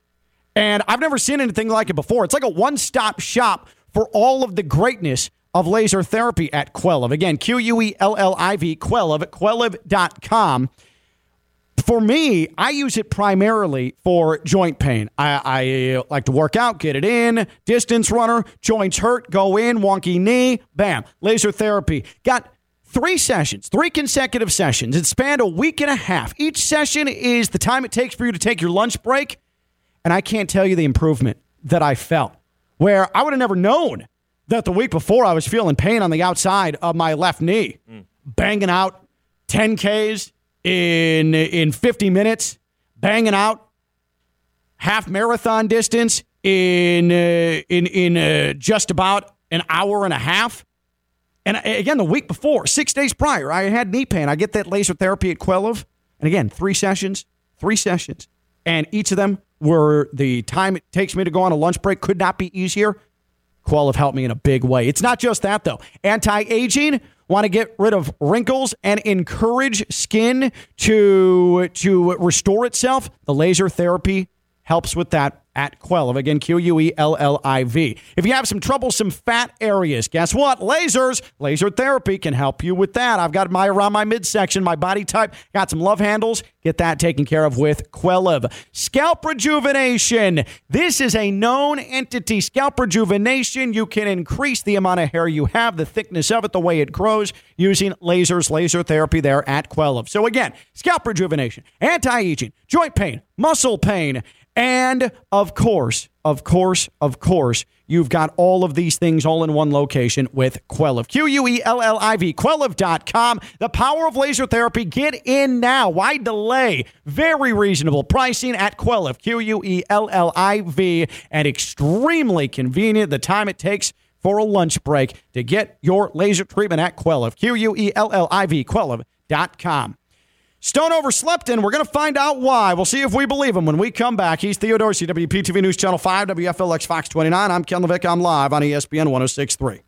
And I've never seen anything like it before. It's like a one stop shop for all of the greatness of laser therapy at Quelliv. Again, Q U E L L I V, Quelliv, Quelliv.com. For me, I use it primarily for joint pain. I, I uh, like to work out, get it in, distance runner, joints hurt, go in, wonky knee, bam, laser therapy. Got three sessions, three consecutive sessions. It spanned a week and a half. Each session is the time it takes for you to take your lunch break. And I can't tell you the improvement that I felt, where I would have never known that the week before I was feeling pain on the outside of my left knee, mm. banging out 10Ks in, in 50 minutes, banging out half marathon distance in, uh, in, in uh, just about an hour and a half. And again, the week before, six days prior, I had knee pain. I get that laser therapy at Quelliv. And again, three sessions, three sessions. And each of them were the time it takes me to go on a lunch break could not be easier. Quelliv helped me in a big way. It's not just that, though. Anti aging, want to get rid of wrinkles and encourage skin to, to restore itself? The laser therapy helps with that at Quelliv. Again, Q U E L L I V. If you have some troublesome fat areas, guess what? Lasers, laser therapy can help you with that. I've got my around my midsection, my body type, got some love handles. Get that taken care of with Quelliv. Scalp rejuvenation. This is a known entity. Scalp rejuvenation. You can increase the amount of hair you have, the thickness of it, the way it grows using lasers, laser therapy there at Quelliv. So again, scalp rejuvenation, anti-aging, joint pain, muscle pain, and of course, of course, of course, you've got all of these things all in one location with Quelliv. Q U E L L I V, Quelliv.com. The power of laser therapy. Get in now. Why delay? Very reasonable pricing at Quelliv, Q U E L L I V, and extremely convenient. The time it takes for a lunch break to get your laser treatment at Quelliv, Q U E L L I V, Quelliv.com. Stone overslept in. We're going to find out why. We'll see if we believe him when we come back. He's Theo Dorsey, WPTV News Channel 5, WFLX Fox 29. I'm Ken LaVicka. I'm live on ESPN 1063.